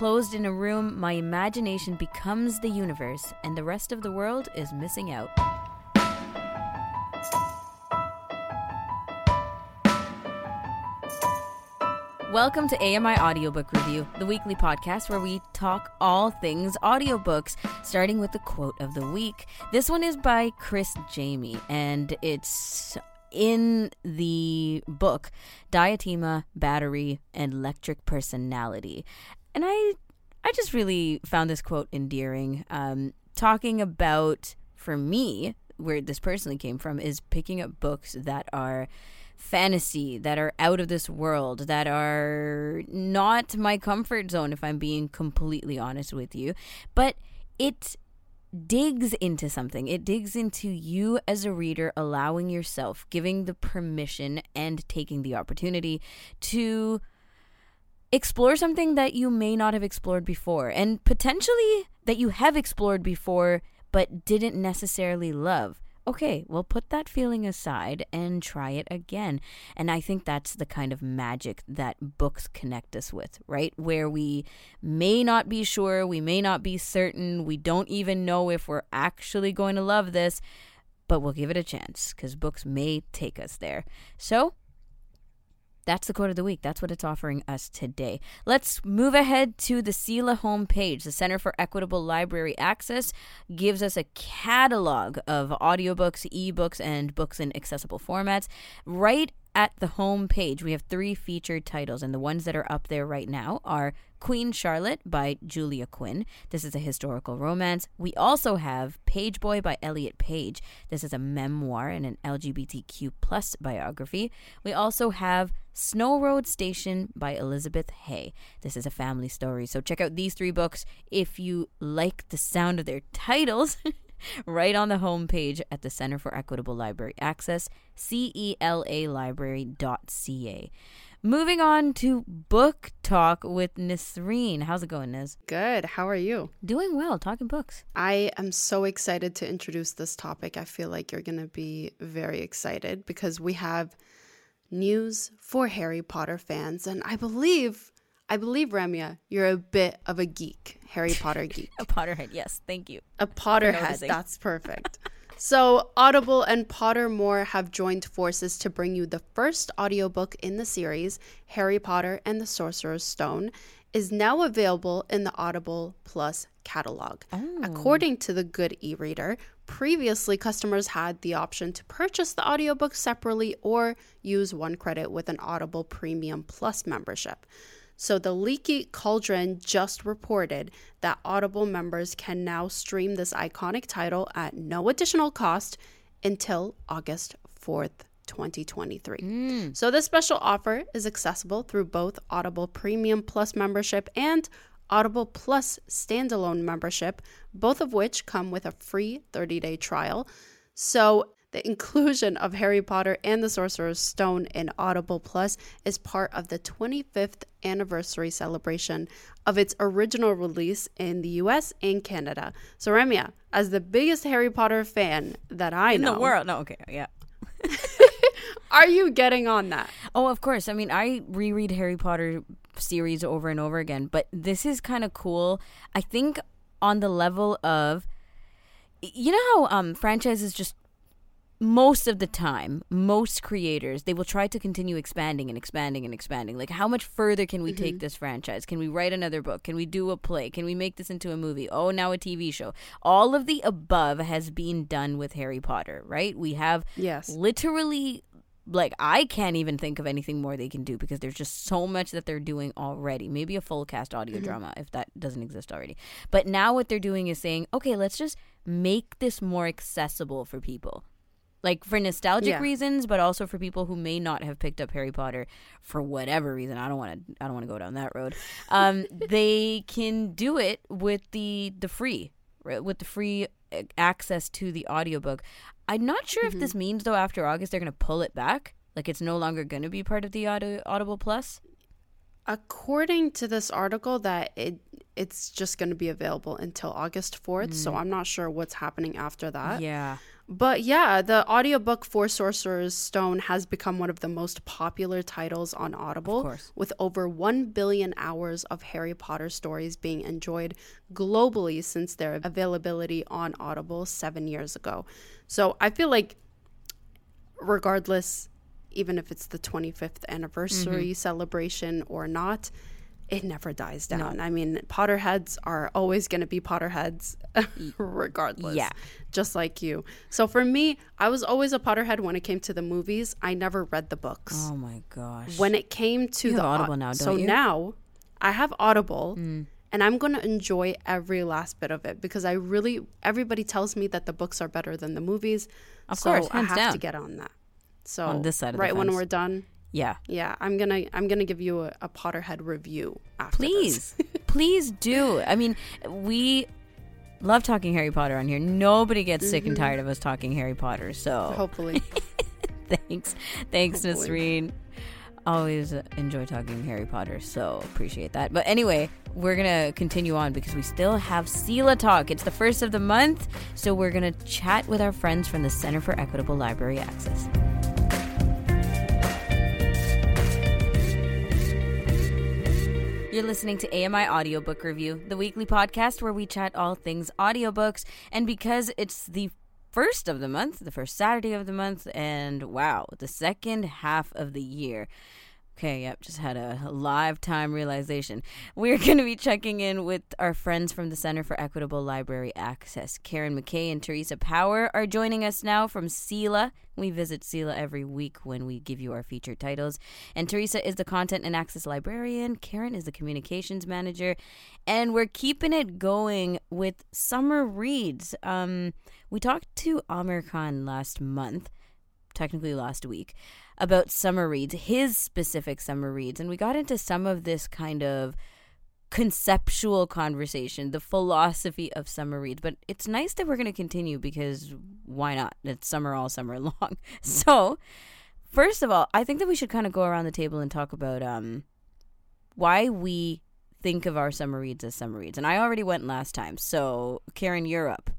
closed in a room, my imagination becomes the universe, and the rest of the world is missing out. Welcome to AMI Audiobook Review, the weekly podcast where we talk all things audiobooks, starting with the quote of the week. This one is by Chris Jamie, and it's in the book Diotima, Battery, and Electric Personality. And I I just really found this quote endearing. Um, talking about, for me, where this personally came from, is picking up books that are fantasy that are out of this world that are not my comfort zone if i'm being completely honest with you but it digs into something it digs into you as a reader allowing yourself giving the permission and taking the opportunity to explore something that you may not have explored before and potentially that you have explored before but didn't necessarily love okay, well, put that feeling aside and try it again. And I think that's the kind of magic that books connect us with, right? Where we may not be sure, we may not be certain, we don't even know if we're actually going to love this, but we'll give it a chance because books may take us there. So, that's the quote of the week. That's what it's offering us today. Let's move ahead to the CELA homepage. The Center for Equitable Library Access gives us a catalog of audiobooks, ebooks, and books in accessible formats. Right at the home page, we have three featured titles, and the ones that are up there right now are Queen Charlotte by Julia Quinn. This is a historical romance. We also have Page Boy by Elliot Page. This is a memoir and an LGBTQ plus biography. We also have Snow Road Station by Elizabeth Hay. This is a family story. So check out these three books if you like the sound of their titles. right on the homepage at the Center for Equitable Library Access, celalibrary.ca. Moving on to book talk with Nisreen. How's it going, Niz? Good. How are you? Doing well, talking books. I am so excited to introduce this topic. I feel like you're going to be very excited because we have news for Harry Potter fans and I believe I believe Ramya, you're a bit of a geek, Harry Potter geek. a Potterhead, yes. Thank you. A Potterhead. That's perfect. So, Audible and Pottermore have joined forces to bring you the first audiobook in the series, Harry Potter and the Sorcerer's Stone, is now available in the Audible Plus catalog. Oh. According to the Good e-reader, previously customers had the option to purchase the audiobook separately or use one credit with an Audible Premium Plus membership. So the Leaky Cauldron just reported that Audible members can now stream this iconic title at no additional cost until August 4th. 2023. Mm. So, this special offer is accessible through both Audible Premium Plus membership and Audible Plus standalone membership, both of which come with a free 30 day trial. So, the inclusion of Harry Potter and the Sorcerer's Stone in Audible Plus is part of the 25th anniversary celebration of its original release in the US and Canada. So, Ramya, as the biggest Harry Potter fan that I in know, In the world. No, okay, yeah. are you getting on that? Oh, of course. I mean, I reread Harry Potter series over and over again, but this is kind of cool. I think on the level of you know how um franchises just most of the time, most creators, they will try to continue expanding and expanding and expanding. Like, how much further can we take mm-hmm. this franchise? Can we write another book? Can we do a play? Can we make this into a movie? Oh, now a TV show. All of the above has been done with Harry Potter, right? We have Yes. literally like I can't even think of anything more they can do because there's just so much that they're doing already. Maybe a full cast audio mm-hmm. drama if that doesn't exist already. But now what they're doing is saying, okay, let's just make this more accessible for people. Like for nostalgic Yeah. reasons, but also for people who may not have picked up Harry Potter for whatever reason. I don't want to. I don't want to go down that road. Um, they can do it with the the free, right, with the free uh, access to the audiobook. I'm not sure if this means though after August they're going to pull it back. Like it's no longer going to be part of the Audi- Audible Plus. According to this article, that it it's just going to be available until August 4th. So I'm not sure what's happening after that. Yeah. But yeah, the audiobook For Sorcerer's Stone has become one of the most popular titles on Audible, course. with over 1 billion hours of Harry Potter stories being enjoyed globally since their availability on Audible seven years ago. So I feel like, regardless, even if it's the 25th anniversary mm-hmm. celebration or not, it never dies down. I mean, Potterheads are always going to be Potterheads, regardless. Yeah. Just like you. So for me, I was always a Potterhead when it came to the movies. I never read the books. Oh my gosh. When it came to You the Audible now, so don't you? Mm. now I have Audible, and I'm gonna enjoy every last bit of it because I really everybody tells me that the books are better than the movies. Of so course, I have down. to get on that. So On this side of the right when we're done, yeah. yeah, I'm gonna I'm gonna give you a, a Potterhead review after this. Please, please do. I mean, we love talking Harry Potter on here. Nobody gets sick and mm-hmm. tired of us talking Harry Potter. So Hopefully, thanks, thanks, Hopefully. Nisreen. Always enjoy talking Harry Potter, so appreciate that. But anyway, we're gonna continue on because we still have CELA Talk. It's the first of the month, so we're gonna chat with our friends from the Center for Equitable Library Access. You're listening to AMI Audiobook Review, the weekly podcast where we chat all things audiobooks. And because it's the first of the month, the first Saturday of the month, and wow, the second half of the year. Okay, yep, just had a live time realization. We're going to be checking in with our friends from the Center for Equitable Library Access. Karen McKay and Theresa Power are joining us now from CELA. We visit CELA every week when we give you our featured titles. And Theresa is the content and access librarian, Karen is the communications manager, and we're keeping it going with summer reads. Um, we talked to Amir Khan last month technically last week, about summer reads, his specific summer reads. And we got into some of this kind of conceptual conversation, the philosophy of summer reads. But it's nice that we're going to continue because why not? It's summer all summer long. So, first of all, I think that we should kind of go around the table and talk about um why we think of our summer reads as summer reads. And I already went last time. So, Karen, you're up.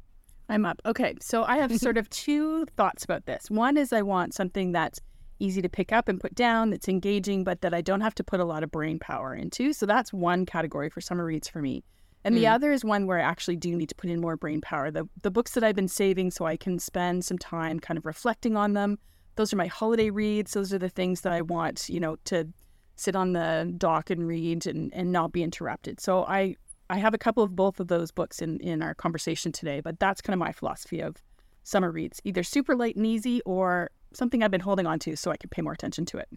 I'm up. Okay, so I have sort of two thoughts about this. One is I want something that's easy to pick up and put down, that's engaging, but that I don't have to put a lot of brain power into. So that's one category for summer reads for me. And the hmm. other is one where I actually do need to put in more brain power. The the books that I've been saving so I can spend some time kind of reflecting on them. Those are my holiday reads. Those are the things that I want, you know, to sit on the dock and read and, and not be interrupted. So I I have a couple of both of those books in, in our conversation today, but that's kind of my philosophy of summer reads. Either super light and easy or something I've been holding on to so I can pay more attention to it.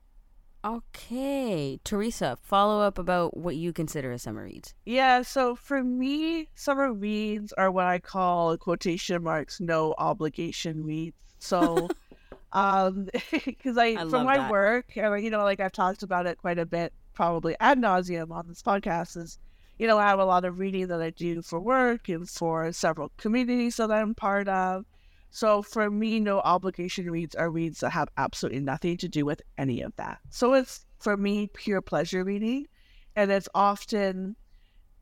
Okay. Theresa, follow up about what you consider a summer read. Yeah, so for me, summer reads are what I call quotation marks no obligation reads. So, um, because I, I from my that. work, you know, like I've talked about it quite a bit, probably ad nauseum on this podcast, is you know I have a lot of reading that I do for work and for several communities that I'm part of. So for me, no obligation reads are reads that have absolutely nothing to do with any of that. So it's for me pure pleasure reading, and it's often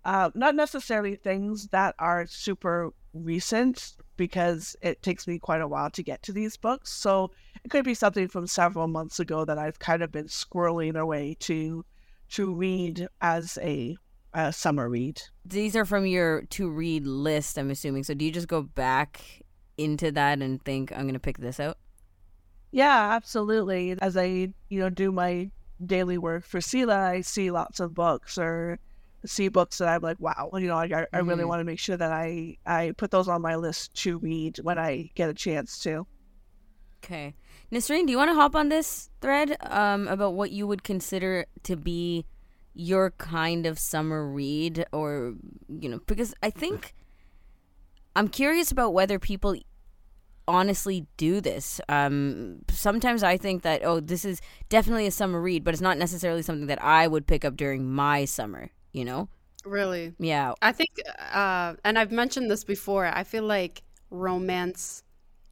uh, not necessarily things that are super recent because it takes me quite a while to get to these books. So it could be something from several months ago that I've kind of been squirreling away to to read as a, a summer read. These are from your to read list, I'm assuming. So do you just go back into that and think, I'm going to pick this out? Yeah, absolutely. As I, you know, do my daily work for CELA, I see lots of books or see books that I'm like, wow, you know, I, I really Mhm. want to make sure that I, I put those on my list to read when I get a chance to. Okay. Nisreen, do you want to hop on this thread um, about what you would consider to be your kind of summer read? Or, you know, because I think I'm curious about whether people honestly do this. Um, sometimes I think that, oh, this is definitely a summer read, but it's not necessarily something that I would pick up during my summer, you know? really. Yeah. I think, uh, and I've mentioned this before. I feel like romance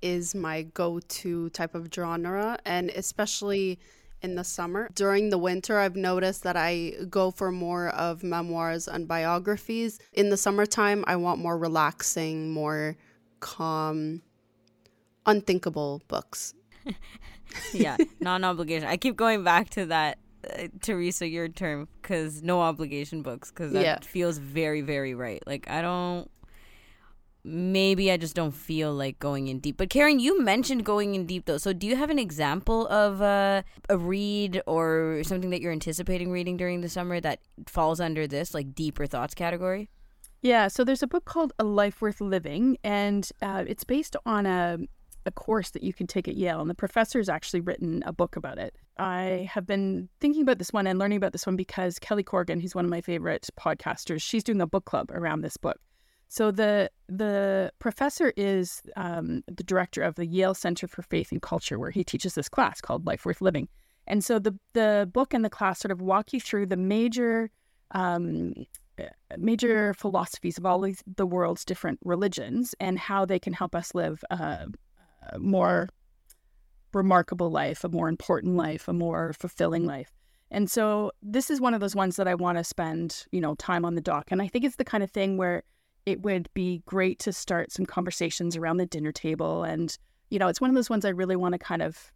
is my go-to type of genre, and especially in the summer. During the winter, I've noticed that I go for more of memoirs and biographies. In the summertime, I want more relaxing, more calm unthinkable books. yeah, non obligation. I keep going back to that, uh, Theresa, your term, because no obligation books, because that Yeah. feels very, very right. Like, I don't. Maybe I just don't feel like going in deep. But Karen, you mentioned going in deep though. So do you have an example of uh, a read or something that you're anticipating reading during the summer that falls under this like deeper thoughts category? Yeah, so there's a book called A Life Worth Living, and uh, it's based on a, a course that you can take at Yale, and the professor's actually written a book about it. I have been thinking about this one and learning about this one because Kelly Corrigan, who's one of my favorite podcasters, she's doing a book club around this book. So the the professor is um, the director of the Yale Center for Faith and Culture, where he teaches this class called Life Worth Living. And so the the book and the class sort of walk you through the major um, major philosophies of all the world's different religions and how they can help us live a more remarkable life, a more important life, a more fulfilling life. And so this is one of those ones that I want to spend, you know, time on the dock. And I think it's the kind of thing where it would be great to start some conversations around the dinner table. And, you know, it's one of those ones I really want to kind of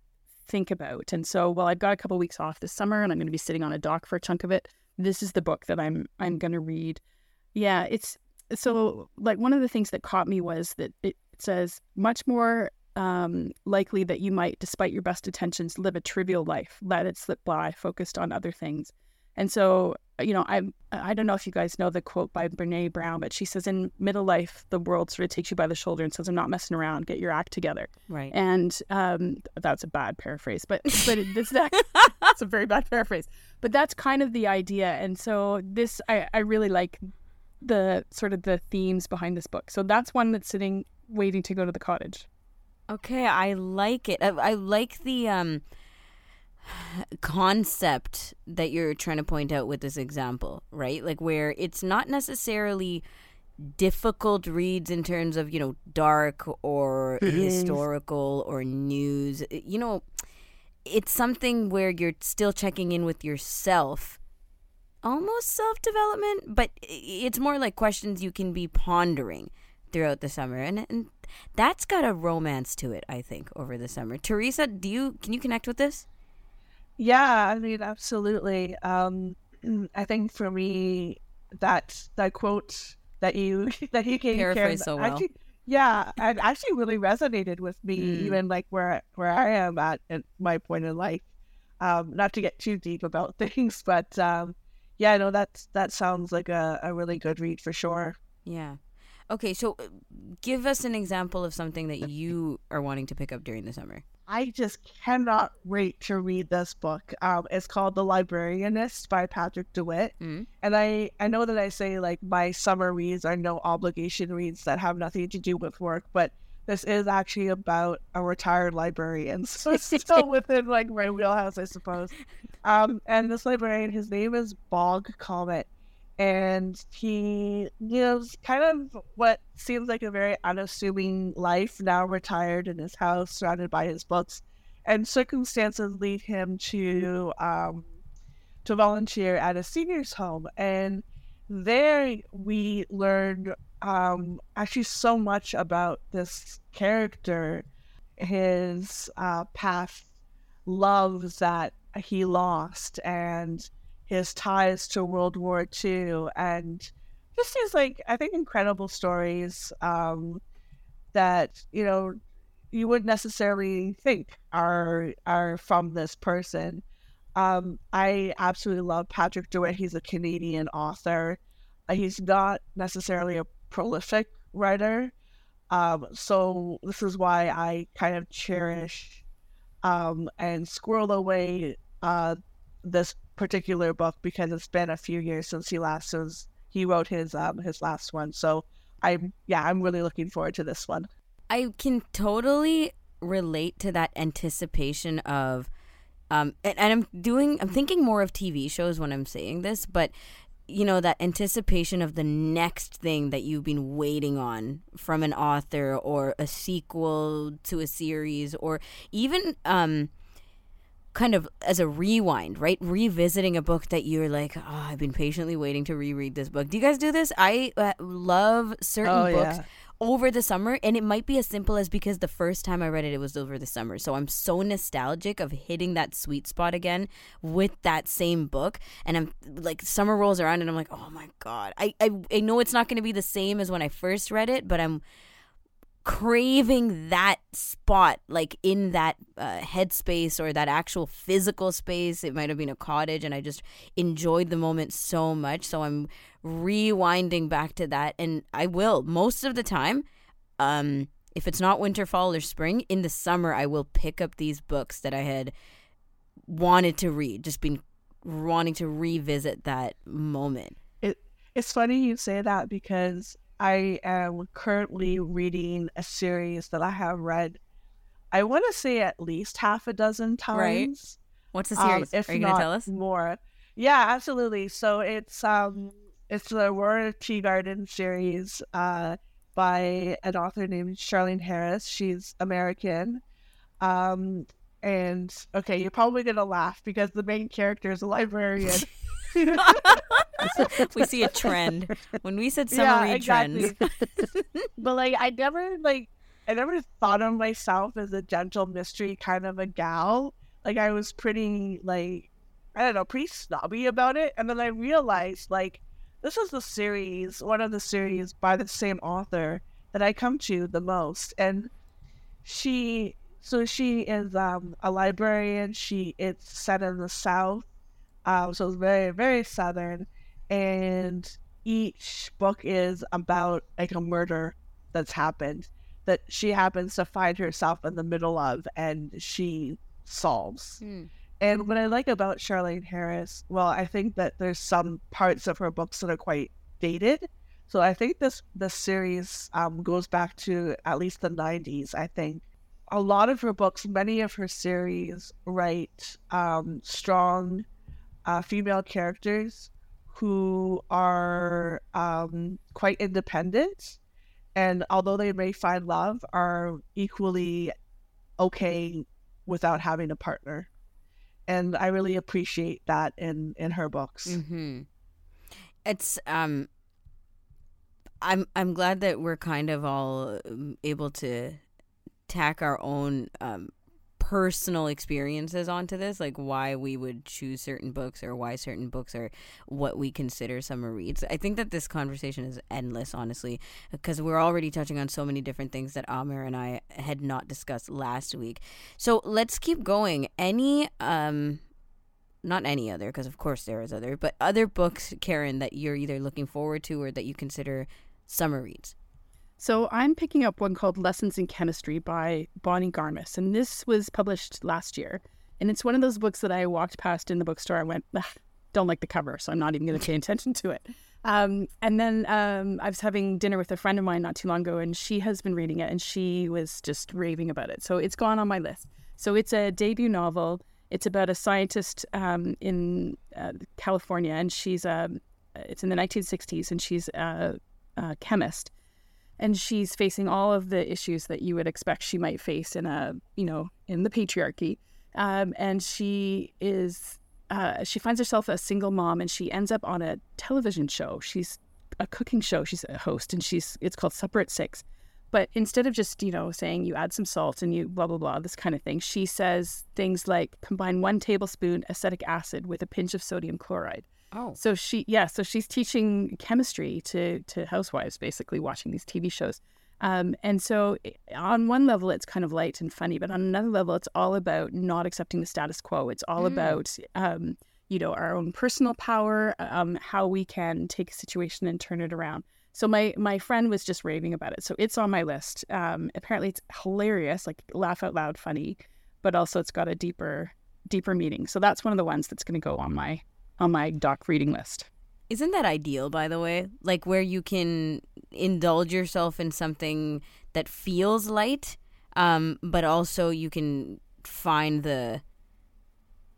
think about. And so, while I've got a couple weeks off this summer and I'm going to be sitting on a dock for a chunk of it. This is the book that I'm I'm going to read. Yeah, it's so like one of the things that caught me was that it says much more um, likely that you might, despite your best intentions, live a trivial life, let it slip by, focused on other things. And so, you know, I I don't know if you guys know the quote by Brene Brown, but she says, "In middle life, the world sort of takes you by the shoulder and says, "I'm not messing around. Get your act together." Right. And um, that's a bad paraphrase, but but it- this that, that's a very bad paraphrase. But that's kind of the idea. And so this, I I really like the sort of the themes behind this book. So that's one that's sitting waiting to go to the cottage. Okay, I like it. I, I like the um concept that you're trying to point out with this example, right? Like where it's not necessarily difficult reads in terms of, you know, dark or historical or news. You know, it's something where you're still checking in with yourself. Almost self-development, but it's more like questions you can be pondering throughout the summer and, and that's got a romance to it i think over the summer theresa do you can you connect with this Yeah, I mean, absolutely. Um, I think for me, that that quote that you that you gave Karen, so well. actually, yeah, it actually really resonated with me, Mm. even like where where I am at at my point in life. Um, not to get too deep about things, but um, yeah, no, that's that sounds like a, a really good read for sure. yeah okay so uh, give us an example of something that you are wanting to pick up during the summer I just cannot wait to read this book. Um, it's called The Librarianist by Patrick DeWitt. Mhm. And I, I know that I say like my summer reads are no obligation reads that have nothing to do with work, but this is actually about a retired librarian. So it's still within like my wheelhouse, I suppose. Um, and this librarian, his name is Bob Comet. And he gives kind of what seems like a very unassuming life, now retired in his house, surrounded by his books. And circumstances lead him to um, to volunteer at a seniors home. And there we learned um, actually so much about this character, his uh, past loves that he lost, and his ties to World War II, and just these like I think incredible stories um, that you know you wouldn't necessarily think are are from this person. Um, I absolutely love Patrick DeWitt. He's a Canadian author. He's not necessarily a prolific writer, um, so this is why I kind of cherish um, and squirrel away uh, this particular book because it's been a few years since he last was he wrote his um, his last one. So I'm yeah I'm really looking forward to this one. i can totally relate to that anticipation of um and, and i'm doing i'm thinking more of tv shows when i'm saying this but you know that anticipation of the next thing that you've been waiting on from an author or a sequel to a series or even um kind of as a rewind right revisiting a book that you're like oh i've been patiently waiting to reread this book do you guys do this i uh, love certain Oh, books yeah. over the summer and it might be as simple as because the first time I read it it was over the summer. So I'm so nostalgic of hitting that sweet spot again with that same book and I'm like summer rolls around and I'm like, "Oh my god. I I, I know it's not going to be the same as when I first read it, but I'm craving that spot like in that uh, headspace or that actual physical space. It might have been a cottage and i just enjoyed the moment so much. So i'm rewinding back to that and i will most of the time um if it's not winter fall or spring in the summer i will pick up these books that i had wanted to read just been wanting to revisit that moment. It it's funny you say that because I am currently reading a series that I have read, I want to say at least half a dozen times. Right. What's the series? Um, if Are you going to tell us? More. Yeah, absolutely. So it's um it's the Aurora Teagarden series uh, by an author named Charlaine Harris. She's American. Um, and okay, you're probably gonna laugh because the main character is a librarian. we see a trend when we said summer yeah, exactly. trends. but like, I never like, I never thought of myself as a gentle mystery kind of a gal. Like, I was pretty like, I don't know, pretty snobby about it. And then I realized like, this is the series, one of the series by the same author that I come to the most, and she so she is um, a librarian. She it's set in the South, um, so it's very, very southern. And each book is about like a murder that's happened that she happens to find herself in the middle of and she solves. Mm. And what I like about Charlaine Harris, well, I think that there's some parts of her books that are quite dated. So I think this this series um, goes back to at least the 90s. I think a lot of her books, many of her series, write um, strong uh, female characters who are um, quite independent. And although they may find love are equally okay without having a partner. And i really appreciate that in in her books. Mm-hmm. it's um i'm i'm glad that we're kind of all um, able to tack our own um personal experiences onto this, like why we would choose certain books or why certain books are what we consider summer reads. I think that this conversation is endless, honestly, because we're already touching on so many different things that Amir and I had not discussed last week. So let's keep going. Any um not any other because of course there is other but other books karen that you're either looking forward to or that you consider summer reads so I'm picking up one called Lessons in Chemistry by Bonnie Garmus, and this was published last year. And it's one of those books that I walked past in the bookstore. I went, don't like the cover, so I'm not even going to pay attention to it. Um, and then um, I was having dinner with a friend of mine not too long ago, and she has been reading it, and she was just raving about it. So it's gone on my list. So it's a debut novel. It's about a scientist um, in uh, California, and she's a. Um, it's in the 1960s, and she's a, a chemist and she's facing all of the issues that you would expect she might face in a you know in the patriarchy. Um, and she is uh, she finds herself a single mom and she ends up on a television show. She's a cooking show. She's a host and she's it's called supper at six. But instead of just you know saying you add some salt and you blah blah blah this kind of thing she says things like combine one tablespoon acetic acid with a pinch of sodium chloride Oh. So she, yeah, so she's teaching chemistry to to housewives, basically watching these TV shows. Um, and so, eh, on one level, it's kind of light and funny, but on another level, it's all about not accepting the status quo. It's all mm. about, um, you know, our own personal power, um, how we can take a situation and turn it around. So my my friend was just raving about it. So it's on my list. Um, apparently, it's hilarious, like laugh out loud, funny, but also it's got a deeper deeper meaning. So that's one of the ones that's going to go on my on my doc reading list. Isn't that ideal, by the way? Like where you can indulge yourself in something that feels light, um, but also you can find the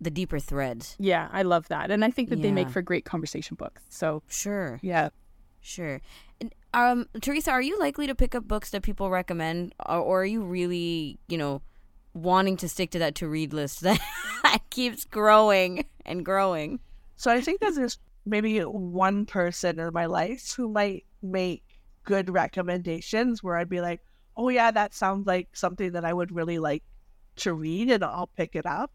the deeper threads. Yeah, I love that, and I think that yeah. they make for great conversation books. So sure, yeah, sure. And, um, Theresa, are you likely to pick up books that people recommend, or, or are you really, you know, wanting to stick to that to read list that keeps growing and growing? So I think that there's maybe one person in my life who might make good recommendations where I'd be like, oh yeah, that sounds like something that I would really like to read and I'll pick it up.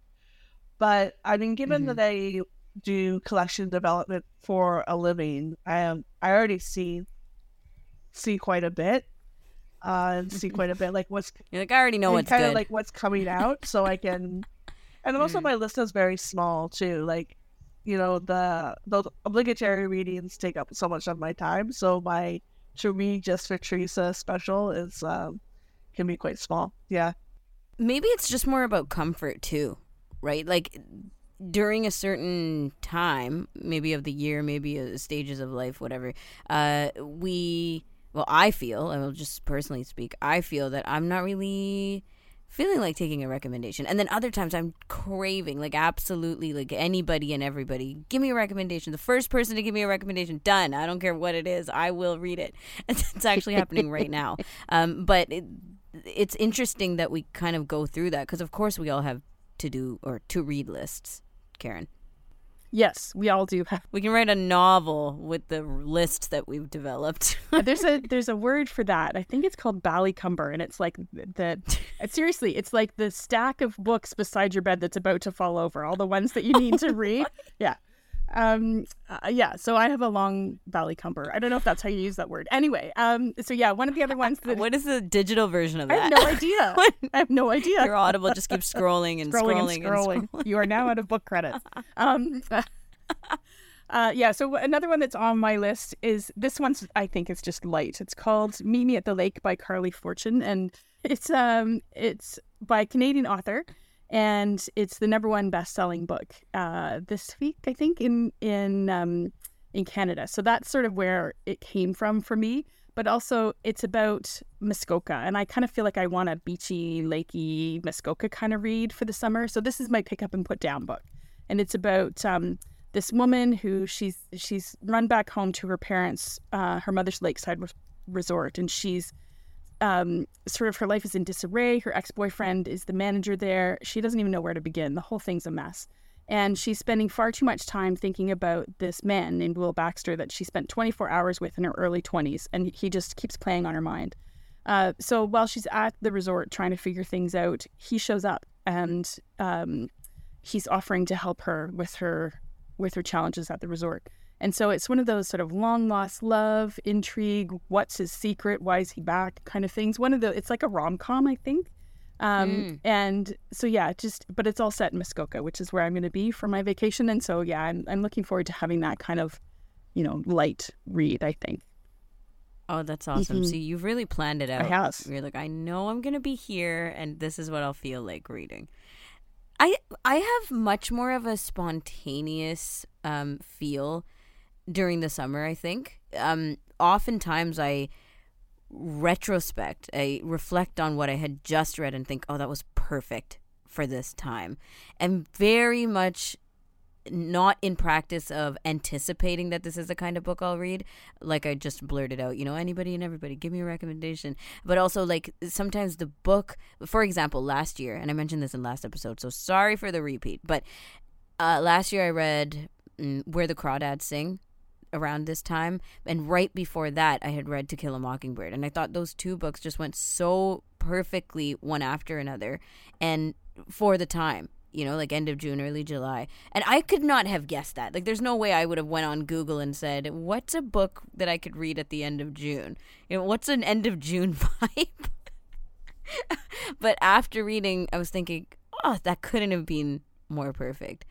But I mean, given Mhm. that I do collection development for a living, I am I already see see quite a bit. Uh, and see quite a bit like what's You're like, I already know what's kind good. of like what's coming out, so I can. And also, Mm. my list is very small too. Like, you know, the the obligatory readings take up so much of my time. So my to read just for Theresa special is um can be quite small. Yeah. maybe it's just more about comfort too, right? Like during a certain time, maybe of the year, maybe stages of life, whatever. Uh, we, well, I feel, I will just personally speak. I feel that I'm not really feeling like taking a recommendation, and then other times I'm craving, like absolutely, like anybody and everybody, give me a recommendation. The first person to give me a recommendation, done. I don't care what it is, I will read it. It's actually happening right now. Um, but it, it's interesting that we kind of go through that because of course we all have to do or to read lists karen Yes, we all do have. we can write a novel with the list that we've developed There's a there's a word for that. I think it's called ballycumber, and it's like the uh, seriously, it's like the stack of books beside your bed that's about to fall over. All the ones that you need to read. Yeah, um, uh, yeah. So I have a long ballycumber. I don't know if that's how you use that word. Anyway, um, so yeah, one of the other ones that what is the digital version of I that have no idea. I have no idea. your audible just keeps scrolling and scrolling, scrolling and scrolling. and You are now out of book credits. Um, uh, yeah. So another one that's on my list is this one's. I think it's just light. It's called "Meet Me at the Lake" by Carley Fortune, and it's um it's by a Canadian author, and it's the number one best-selling book uh, this week. I think in in um in Canada. So that's sort of where it came from for me. But also, it's about Muskoka, and I kind of feel like I want a beachy, lakey Muskoka kind of read for the summer. So this is my pick up and put down book, and it's about um, this woman who she's she's run back home to her parents, uh, her mother's lakeside res- resort, and she's um, sort of her life is in disarray. Her ex boyfriend is the manager there. She doesn't even know where to begin. The whole thing's a mess. And she's spending far too much time thinking about this man named Will Baxter that she spent 24 hours with in her early 20s. And he just keeps playing on her mind. Uh, so while she's at the resort trying to figure things out, he shows up and um, he's offering to help her with her with her challenges at the resort. And so it's one of those sort of long lost love, intrigue, what's his secret, why is he back kind of things. One of the it's like a rom com, I think. Um, Mm. and so yeah, just but it's all set in Muskoka, which is where I'm going to be for my vacation. And so yeah, I'm I'm looking forward to having that kind of, you know, light read. I think oh that's awesome Mhm. see you've really planned it out I have. you're like i know i'm gonna be here and this is what i'll feel like reading i i have much more of a spontaneous um feel during the summer i think um oftentimes i retrospect i reflect on what i had just read and think oh that was perfect for this time and very much not in practice of anticipating that this is the kind of book I'll read. Like I just blurted out, you know, anybody and everybody, give me a recommendation. But also, like, sometimes the book, for example, last year, and I mentioned this in last episode, so sorry for the repeat, but uh, last year I read mm, Where the Crawdads Sing around this time. And right before that, I had read To Kill a Mockingbird. And I thought those two books just went so perfectly one after another. And for the time, you know, like end of June, early July. And I could not have guessed that. Like there's no way I would have went on Google and said, "What's a book that I could read at the end of June?" You know, what's an end of June vibe? but after reading, I was thinking, "Oh, that couldn't have been more perfect."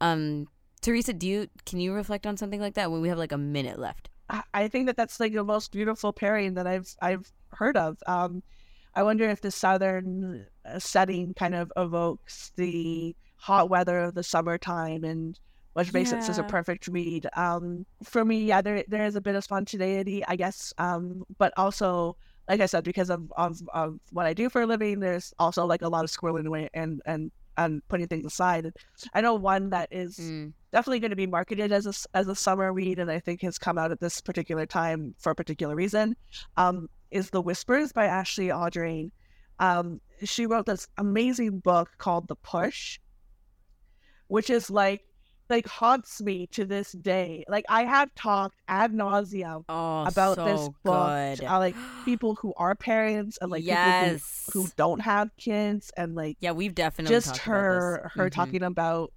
Um Theresa, do you can you reflect on something like that when we have like a minute left? I- think that that's like the most beautiful pairing that I've I've heard of. Um, I wonder if the southern uh, setting kind of evokes the hot weather of the summertime, and which makes it such a perfect read. Um, for me, yeah, there there is a bit of spontaneity, I guess, um, but also, like I said, because of, of of what I do for a living, there's also like a lot of squirreling away and and and putting things aside. I know one that is Mm. definitely going to be marketed as a, as a summer read, and I think has come out at this particular time for a particular reason, um, is The Whispers by Ashley Audrain. Um, she wrote this amazing book called The Push, which is like like haunts me to this day. Like I have talked ad nauseum Oh, about so this book. good. Uh, like people who are parents and like yes. people who, who don't have kids and like yeah, we've definitely just her about this. her Mhm. talking about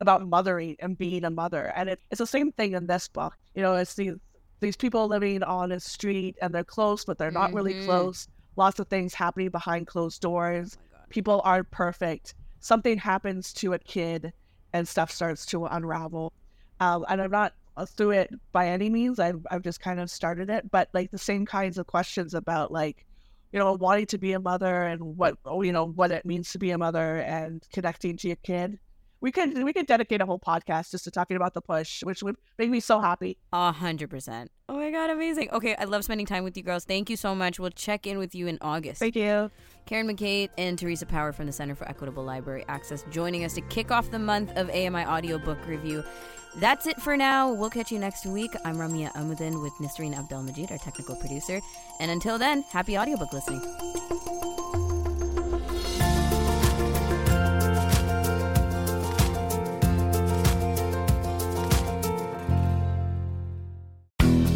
about mothering and being a mother and it, it's the same thing in this book you know it's these these people living on a street and they're close but they're not really Mhm. close lots of things happening behind closed doors Oh people aren't perfect something happens to a kid and stuff starts to unravel. Um, and i'm not through it by any means. I've, I've just kind of started it. But like the same kinds of questions about like you know wanting to be a mother and what you know what it means to be a mother and connecting to your kid we could we could dedicate a whole podcast just to talking about the push which would make me so happy A hundred percent. Oh my god, amazing. Okay, I love spending time with you girls. Thank you so much. We'll check in with you in August. thank you Karen McKay and Theresa Power from the Center for Equitable Library Access joining us to kick off the month of AMI Audiobook Review. That's it for now. We'll catch you next week. I'm Ramya Amuthan with Nisreen Abdelmajid, our technical producer. And until then, happy audiobook listening.